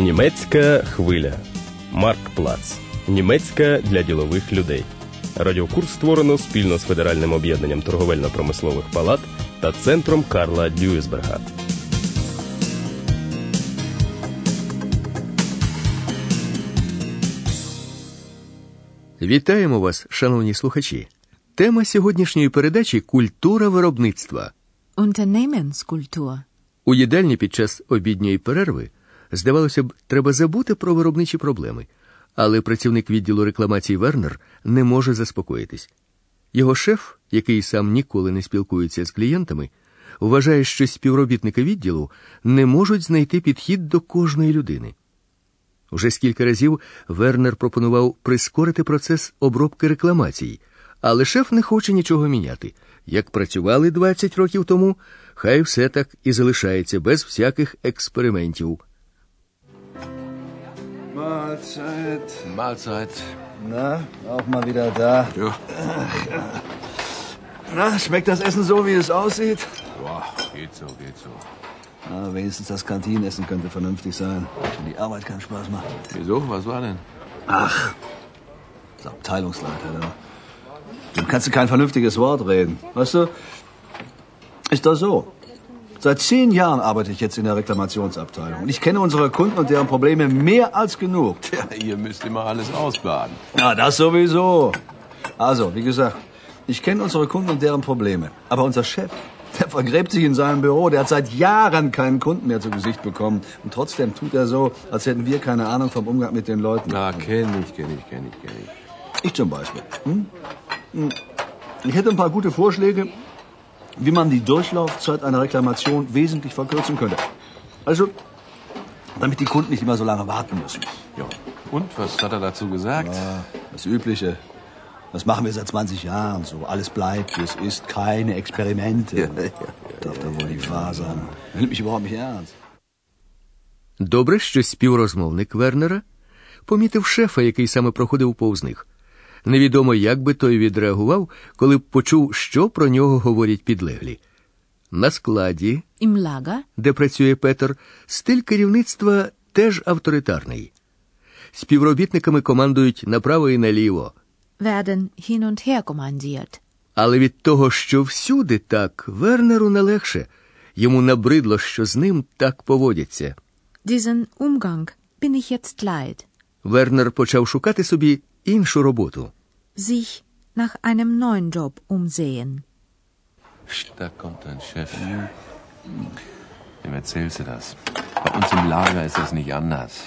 Німецька хвиля. Марк Плац. Німецька для ділових людей. Радіокурс створено спільно з Федеральним об'єднанням торговельно-промислових палат та центром Карла Дюйсберга. Вітаємо вас, шановні слухачі. Тема сьогоднішньої передачі культура виробництва. Unternehmenskultur. У їдальні під час обідньої перерви, здавалося б, треба забути про виробничі проблеми, але працівник відділу рекламації Вернер не може заспокоїтись. Його шеф, який сам ніколи не спілкується з клієнтами, вважає, що співробітники відділу не можуть знайти підхід до кожної людини. Уже скільки разів Вернер пропонував прискорити процес обробки рекламацій, але шеф не хоче нічого міняти. Як працювали 20 років тому, хай все так і залишається без всяких експериментів. Mahlzeit. Mahlzeit. Na, auch mal wieder da. Ja. Na, schmeckt das Essen so, wie es aussieht? Boah, geht so, geht so. Na, wenigstens das Kantinenessen könnte vernünftig sein, wenn die Arbeit keinen Spaß macht. Wieso? Was war denn? Ach, der Abteilungsleiter da. Dem kannst du kein vernünftiges Wort reden. Weißt du, ist doch so. Seit zehn Jahren arbeite ich jetzt in der Reklamationsabteilung. Und ich kenne unsere Kunden und deren Probleme mehr als genug. Ja, ihr müsst immer alles ausbaden. Ja, das sowieso. Also, wie gesagt, ich kenne unsere Kunden und deren Probleme. Aber unser Chef, der vergräbt sich in seinem Büro. Der hat seit Jahren keinen Kunden mehr zu Gesicht bekommen. Und trotzdem tut er so, als hätten wir keine Ahnung vom Umgang mit den Leuten. Na, kenn ich, kenn ich, kenn ich, kenn ich. Ich zum Beispiel. Hm? Hm. Ich hätte ein paar gute Vorschläge, wie man die Durchlaufzeit einer Reklamation wesentlich verkürzen könnte. Also, damit die Kunden nicht immer so lange warten müssen. Ja. Und, was hat er dazu gesagt? Ja, das Übliche. Das machen wir seit 20 Jahren so. Alles bleibt, wie es ist. Keine Experimente. Ja, ja, ja, Darf da wohl nicht wahr sein. Er nimmt mich überhaupt nicht ernst. Добре, що співрозмовник Вернера помітив шефа, який саме проходив повз них. Невідомо, як би той відреагував, коли б почув, що про нього говорять підлеглі. На складі, Lager де працює Петер, стиль керівництва теж авторитарний. Співробітниками командують направо і наліво. werden hin und her kommandiert. Але від того, що всюди так, Вернеру не легше. Йому набридло, що з ним так поводяться. Diesen Umgang bin ich jetzt leid. Вернер почав шукати собі іншу роботу. Sich nach einem neuen Job umsehen. Da kommt dein Chef. Wem erzählst du das? Bei uns im Lager ist das nicht anders.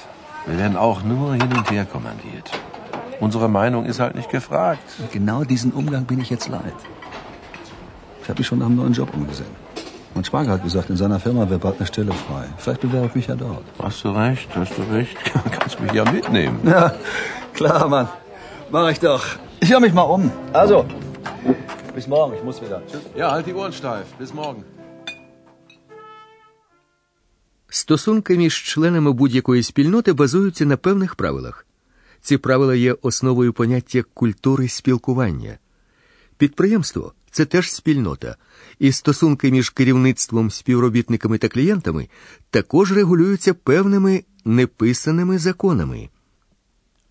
Wir werden auch nur hin und her kommandiert. Unsere Meinung ist halt nicht gefragt. Und genau diesen Umgang bin ich jetzt leid. Ich habe mich schon nach einem neuen Job umgesehen. Mein Schwager hat gesagt, in seiner Firma wäre bald eine Stelle frei. Vielleicht bewerbe ich mich ja dort. Hast du recht, hast du recht. Kannst mich ja mitnehmen. Ja, klar, Mann. Mach ich doch. Ich höre mich mal um. Also, bis morgen. Ich muss wieder. Tschüss. Ja, halt die Ohren steif. Bis morgen. Стосунки між членами будь-якої спільноти базуються на певних правилах. Ці правила є основою поняття культури спілкування. Підприємство це теж спільнота, і стосунки між керівництвом, співробітниками та клієнтами також регулюються певними неписаними законами.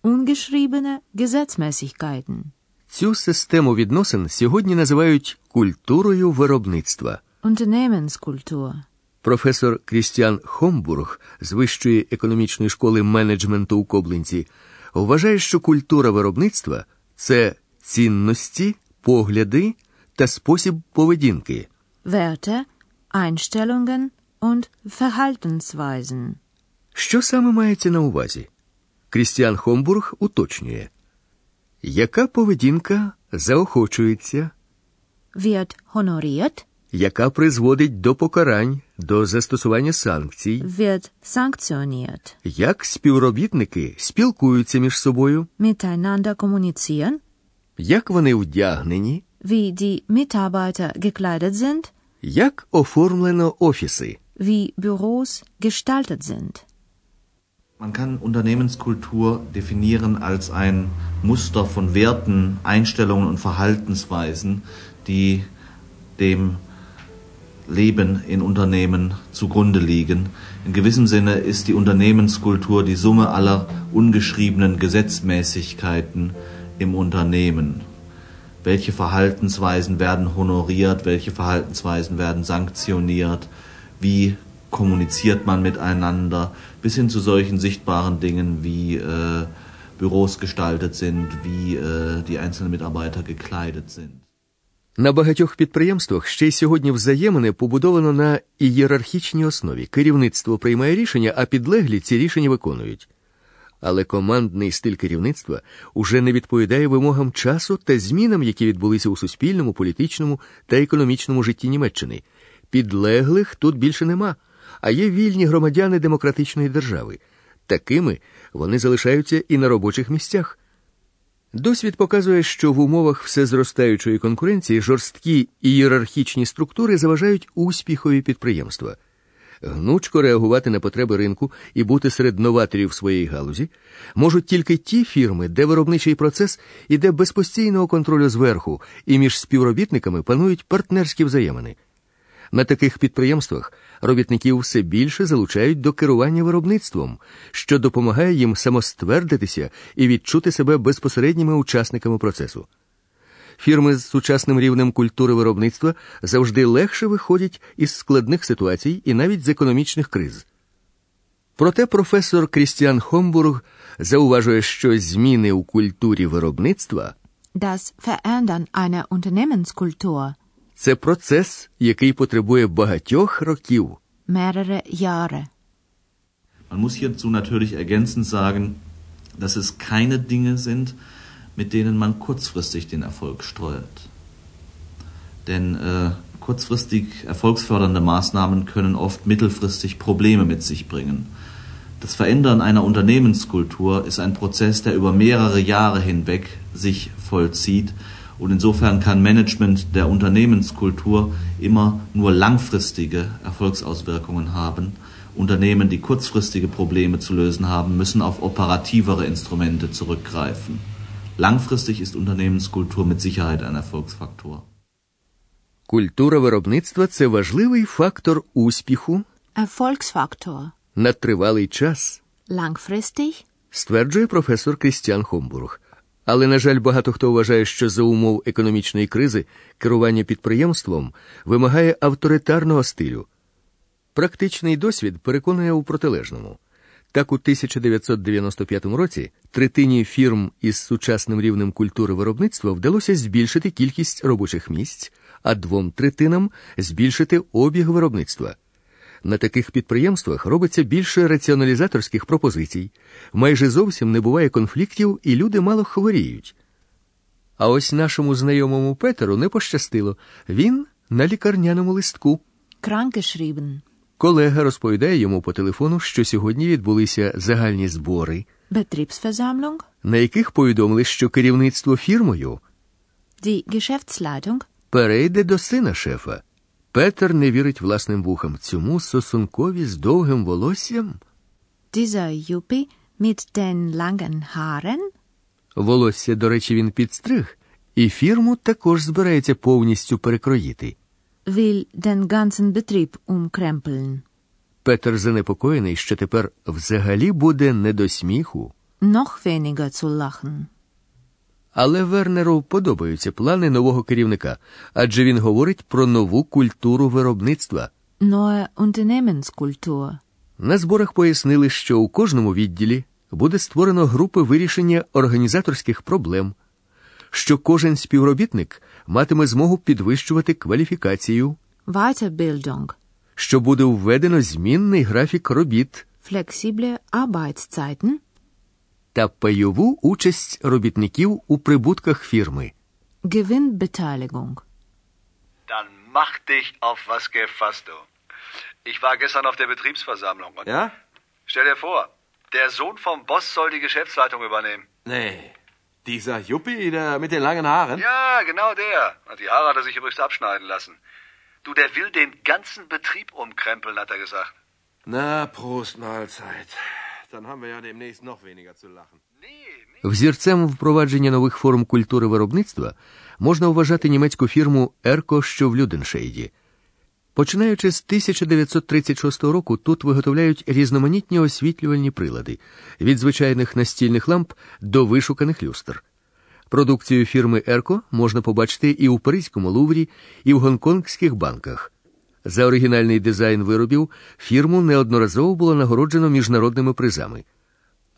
Ungeschriebene Gesetzmäßigkeiten. Цю систему відносин сьогодні називають культурою виробництва. Unternehmenskultur. Професор Крістіан Хомбург з Вищої економічної школи менеджменту у Коблинці вважає, що культура виробництва це цінності, погляди та спосіб поведінки. Werte, Einstellungen und Verhaltensweisen. Що саме мається на увазі? Крістіан Хомбург уточнює, яка поведінка заохочується, Wird honoriert, яка призводить до покарань, до застосування санкцій, wird sanktioniert. як співробітники спілкуються між собою, Miteinander kommunizieren, як вони вдягнені, wie die Mitarbeiter gekleidet sind, як оформлено офіси. wie Büros gestaltet sind. Man kann Unternehmenskultur definieren als ein Muster von Werten, Einstellungen und Verhaltensweisen, die dem Leben in Unternehmen zugrunde liegen. In gewissem Sinne ist die Unternehmenskultur die Summe aller ungeschriebenen Gesetzmäßigkeiten im Unternehmen. Welche Verhaltensweisen werden honoriert, welche Verhaltensweisen werden sanktioniert, wie kommuniziert man miteinander, bis hin zu solchen sichtbaren Dingen wie äh, Büros gestaltet sind, wie äh, die einzelnen Mitarbeiter gekleidet sind. На багатьох підприємствах ще й сьогодні взаємини побудовано на ієрархічній основі. Керівництво приймає рішення, а підлеглі ці рішення виконують. Але командний стиль керівництва уже не відповідає вимогам часу та змінам, які відбулися у суспільному, політичному та економічному житті Німеччини. Підлеглих тут більше нема, а є вільні громадяни демократичної держави. Такими вони залишаються і на робочих місцях. Досвід показує, що в умовах всезростаючої конкуренції жорсткі ієрархічні структури заважають успіхові підприємства. Гнучко реагувати на потреби ринку і бути серед новаторів своєї галузі можуть тільки ті фірми, де виробничий процес іде без постійного контролю зверху, і між співробітниками панують партнерські взаємини. На таких підприємствах робітників все більше залучають до керування виробництвом, що допомагає їм самоствердитися і відчути себе безпосередніми учасниками процесу. Фірми з сучасним рівнем культури виробництва завжди легше виходять із складних ситуацій і навіть з економічних криз. Проте професор Крістіан Хомбург зауважує, що зміни у культурі виробництва Das Verändern einer Unternehmenskultur це процес, який потребує багатьох років. mehrere Jahre. Man muss hierzu natürlich ergänzend sagen, dass es keine Dinge sind, mit denen man kurzfristig den Erfolg steuert. Denn äh, kurzfristig erfolgsfördernde Maßnahmen können oft mittelfristig Probleme mit sich bringen. Das Verändern einer Unternehmenskultur ist ein Prozess, der über mehrere Jahre hinweg sich vollzieht und insofern kann Management der Unternehmenskultur immer nur langfristige Erfolgsauswirkungen haben. Unternehmen, die kurzfristige Probleme zu lösen haben, müssen auf operativere Instrumente zurückgreifen. Langfristig ist Unternehmenskultur mit Sicherheit ein Erfolgsfaktor. Культура виробництва це важливий фактор успіху Erfolgsfaktor. на тривалий час, Langfristig стверджує професор Крістіан Хомбург. Але, на жаль, багато хто вважає, що за умов економічної кризи керування підприємством вимагає авторитарного стилю. Практичний досвід переконує у протилежному. Так, у 1995 році третині фірм із сучасним рівнем культури виробництва вдалося збільшити кількість робочих місць, а двом третинам збільшити обіг виробництва. На таких підприємствах робиться більше раціоналізаторських пропозицій, майже зовсім не буває конфліктів, і люди мало хворіють. А ось нашому знайомому Петеру не пощастило він на лікарняному листку. krankgeschrieben. Колега розповідає йому по телефону, що сьогодні відбулися загальні збори, Betriebsversammlung. на яких повідомили, що керівництво фірмою Die Geschäftsleitung. перейде до сина шефа. Петер не вірить власним вухам. Цьому сосункові з довгим волоссям. Dieser Juppie mit den langen Haaren. Волосся, до речі, він підстриг, і фірму також збирається повністю перекроїти. will den ganzen Betrieb umkrempeln. Петер занепокоєний, що тепер взагалі буде не до сміху. Noch weniger zu lachen. Але Вернеру подобаються плани нового керівника, адже він говорить про нову культуру виробництва. Neue Unternehmenskultur. На зборах пояснили, що у кожному відділі буде створено групи вирішення організаторських проблем, що кожен співробітник матиме змогу підвищувати кваліфікацію, Weiterbildung. що буде введено змінний графік робіт Flexible Arbeitszeiten. та пайову участь робітників у прибутках фірми. Gewinnbeteiligung. Dann mach dich auf was gefasst, du. Ich war gestern auf der Betriebsversammlung und Ja? stell dir vor, der Sohn vom Boss soll die Geschäftsleitung übernehmen. Nee. Dieser Juppie da mit den langen Haaren? Ja, genau der. Und die Haare hat er sich übrigens abschneiden lassen. Du, der will den ganzen Betrieb umkrempeln, hat er gesagt. Na, Prost Mahlzeit. Взірцем впровадження нових форм культури виробництва можна вважати німецьку фірму Ерко, що в Люденшейді. Починаючи з 1936 року, тут виготовляють різноманітні освітлювальні прилади від звичайних настільних ламп до вишуканих люстр. Продукцію фірми Ерко можна побачити і у Паризькому Луврі, і в гонконгських банках. За оригінальний дизайн виробів фірму неодноразово було нагороджено міжнародними призами.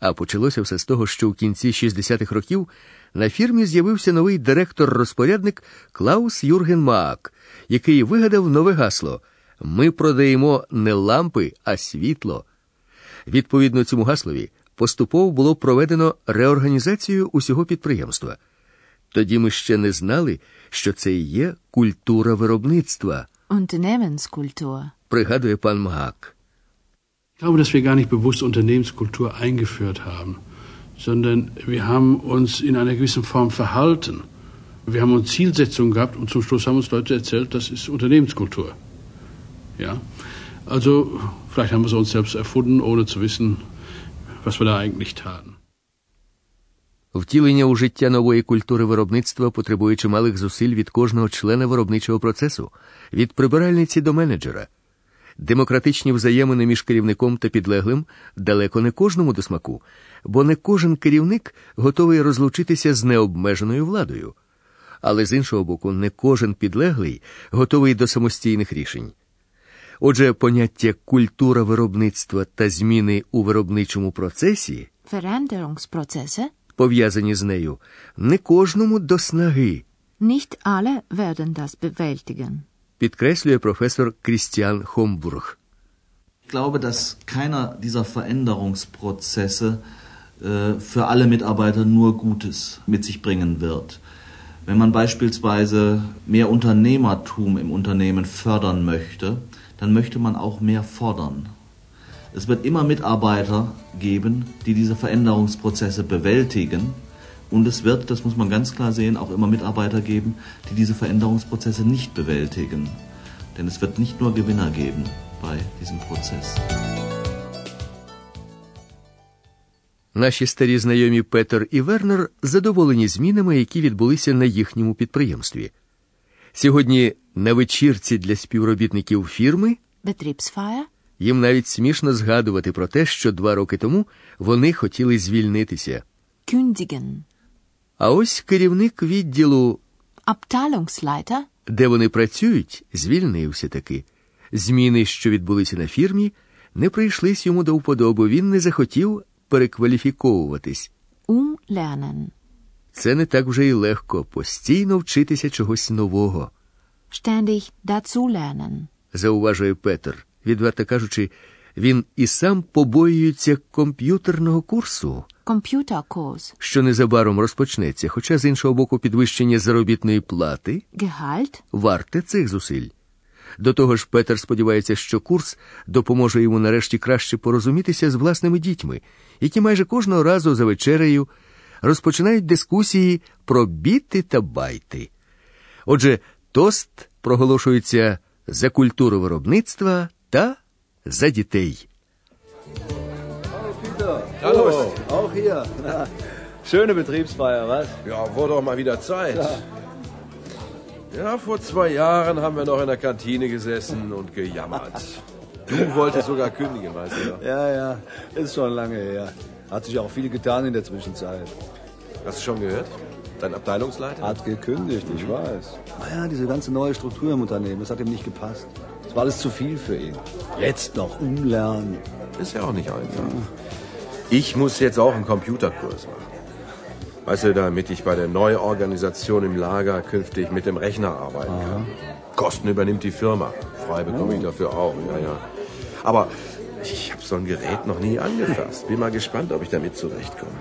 А почалося все з того, що в кінці 60-х років на фірмі з'явився новий директор-розпорядник Клаус Юрген Маак, який вигадав нове гасло Ми продаємо не лампи, а світло. Відповідно цьому гаслові поступово було проведено реорганізацію усього підприємства. Тоді ми ще не знали, що це і є культура виробництва, Unternehmenskultur. пригадує пан Магак. Ich glaube, dass wir gar nicht bewusst Unternehmenskultur eingeführt haben, sondern wir haben uns in einer gewissen Form verhalten. Wir haben uns Zielsetzungen gehabt und zum Schluss haben uns Leute erzählt, das ist Unternehmenskultur. Ja, also vielleicht haben wir es uns selbst erfunden, ohne zu wissen, was wir da eigentlich taten. Втілення у життя нової культури виробництва потребує чималих зусиль від кожного члена виробничого процесу, від прибиральниці до менеджера. Демократичні взаємини між керівником та підлеглим далеко не кожному до смаку, бо не кожен керівник готовий розлучитися з необмеженою владою. Але з іншого боку, не кожен підлеглий готовий до самостійних рішень. Отже, поняття культура виробництва та зміни у виробничому процесі Veränderungsprozesse? пов'язані з нею, не кожному до снаги, Nicht alle werden das bewältigen. підкреслює професор Крістіан Хомбург. Ich glaube, dass keiner dieser Veränderungsprozesse äh, für alle Mitarbeiter nur Gutes mit sich bringen wird. Wenn man beispielsweise mehr Unternehmertum im Unternehmen fördern möchte, dann möchte man auch mehr fordern. Es wird immer Mitarbeiter geben, die diese Veränderungsprozesse bewältigen. Und es wird, das muss man ganz klar sehen, auch immer Mitarbeiter geben, die diese Veränderungsprozesse nicht bewältigen. Denn es wird nicht nur Gewinner geben bei diesem Prozess. Наші старі знайомі Петер і Вернер задоволені змінами, які відбулися на їхньому підприємстві. Сьогодні на вечірці для співробітників фірми Betriebsfeier? Їм навіть смішно згадувати про те, що два роки тому вони хотіли звільнитися. Kündigen. А ось керівник відділу, Abteilungsleiter? де вони працюють, звільнився таки. Зміни, що відбулися на фірмі, не прийшлись йому до вподоби. Він не захотів перекваліфіковуватись. Umlernen. Це не так вже й легко постійно вчитися чогось нового, Ständig dazulernen. зауважує Петер. Відверто кажучи, він і сам побоюється комп'ютерного курсу, Computerkurs. що незабаром розпочнеться, хоча з іншого боку підвищення заробітної плати Gehalt? варте цих зусиль. До того ж, Петер сподівається, що курс допоможе йому нарешті краще порозумітися з власними дітьми, які майже кожного разу за вечерею розпочинають дискусії про біти та байти. Отже, тост проголошується за культуру виробництва та за дітей. Hallo. Auch hier. Na, schöne Betriebsfeier, was? Ja, wurde doch mal wieder Zeit. Ja. vor zwei Jahren haben wir noch in der Kantine gesessen und gejammert. Du wolltest sogar kündigen, weißt du noch? Ja, ja, ist schon lange her. Hat sich auch viel getan in der Zwischenzeit. Hast du schon gehört? Dein Abteilungsleiter? Hat gekündigt, ich weiß. Naja, diese ganze neue Struktur im Unternehmen, das hat ihm nicht gepasst. War alles zu viel für ihn. Jetzt noch umlernen. Ist ja auch nicht einfach. Ich muss jetzt auch einen Computerkurs machen. Weißt du, damit ich bei der Neuorganisation im Lager künftig mit dem Rechner arbeiten kann. Kosten übernimmt die Firma. Frei bekomme ich dafür auch, ja, ja. Aber ich habe so ein Gerät noch nie angefasst. Bin mal gespannt, ob ich damit zurechtkomme.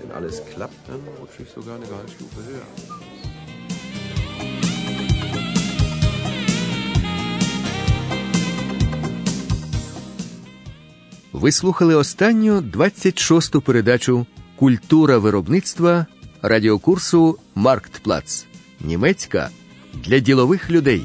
Wenn alles klappt, dann rutsche ich sogar eine Gehaltsstufe höher. Ви слухали останню 26-ту передачу Культура виробництва радіокурсу Марктплац. Німецька для ділових людей.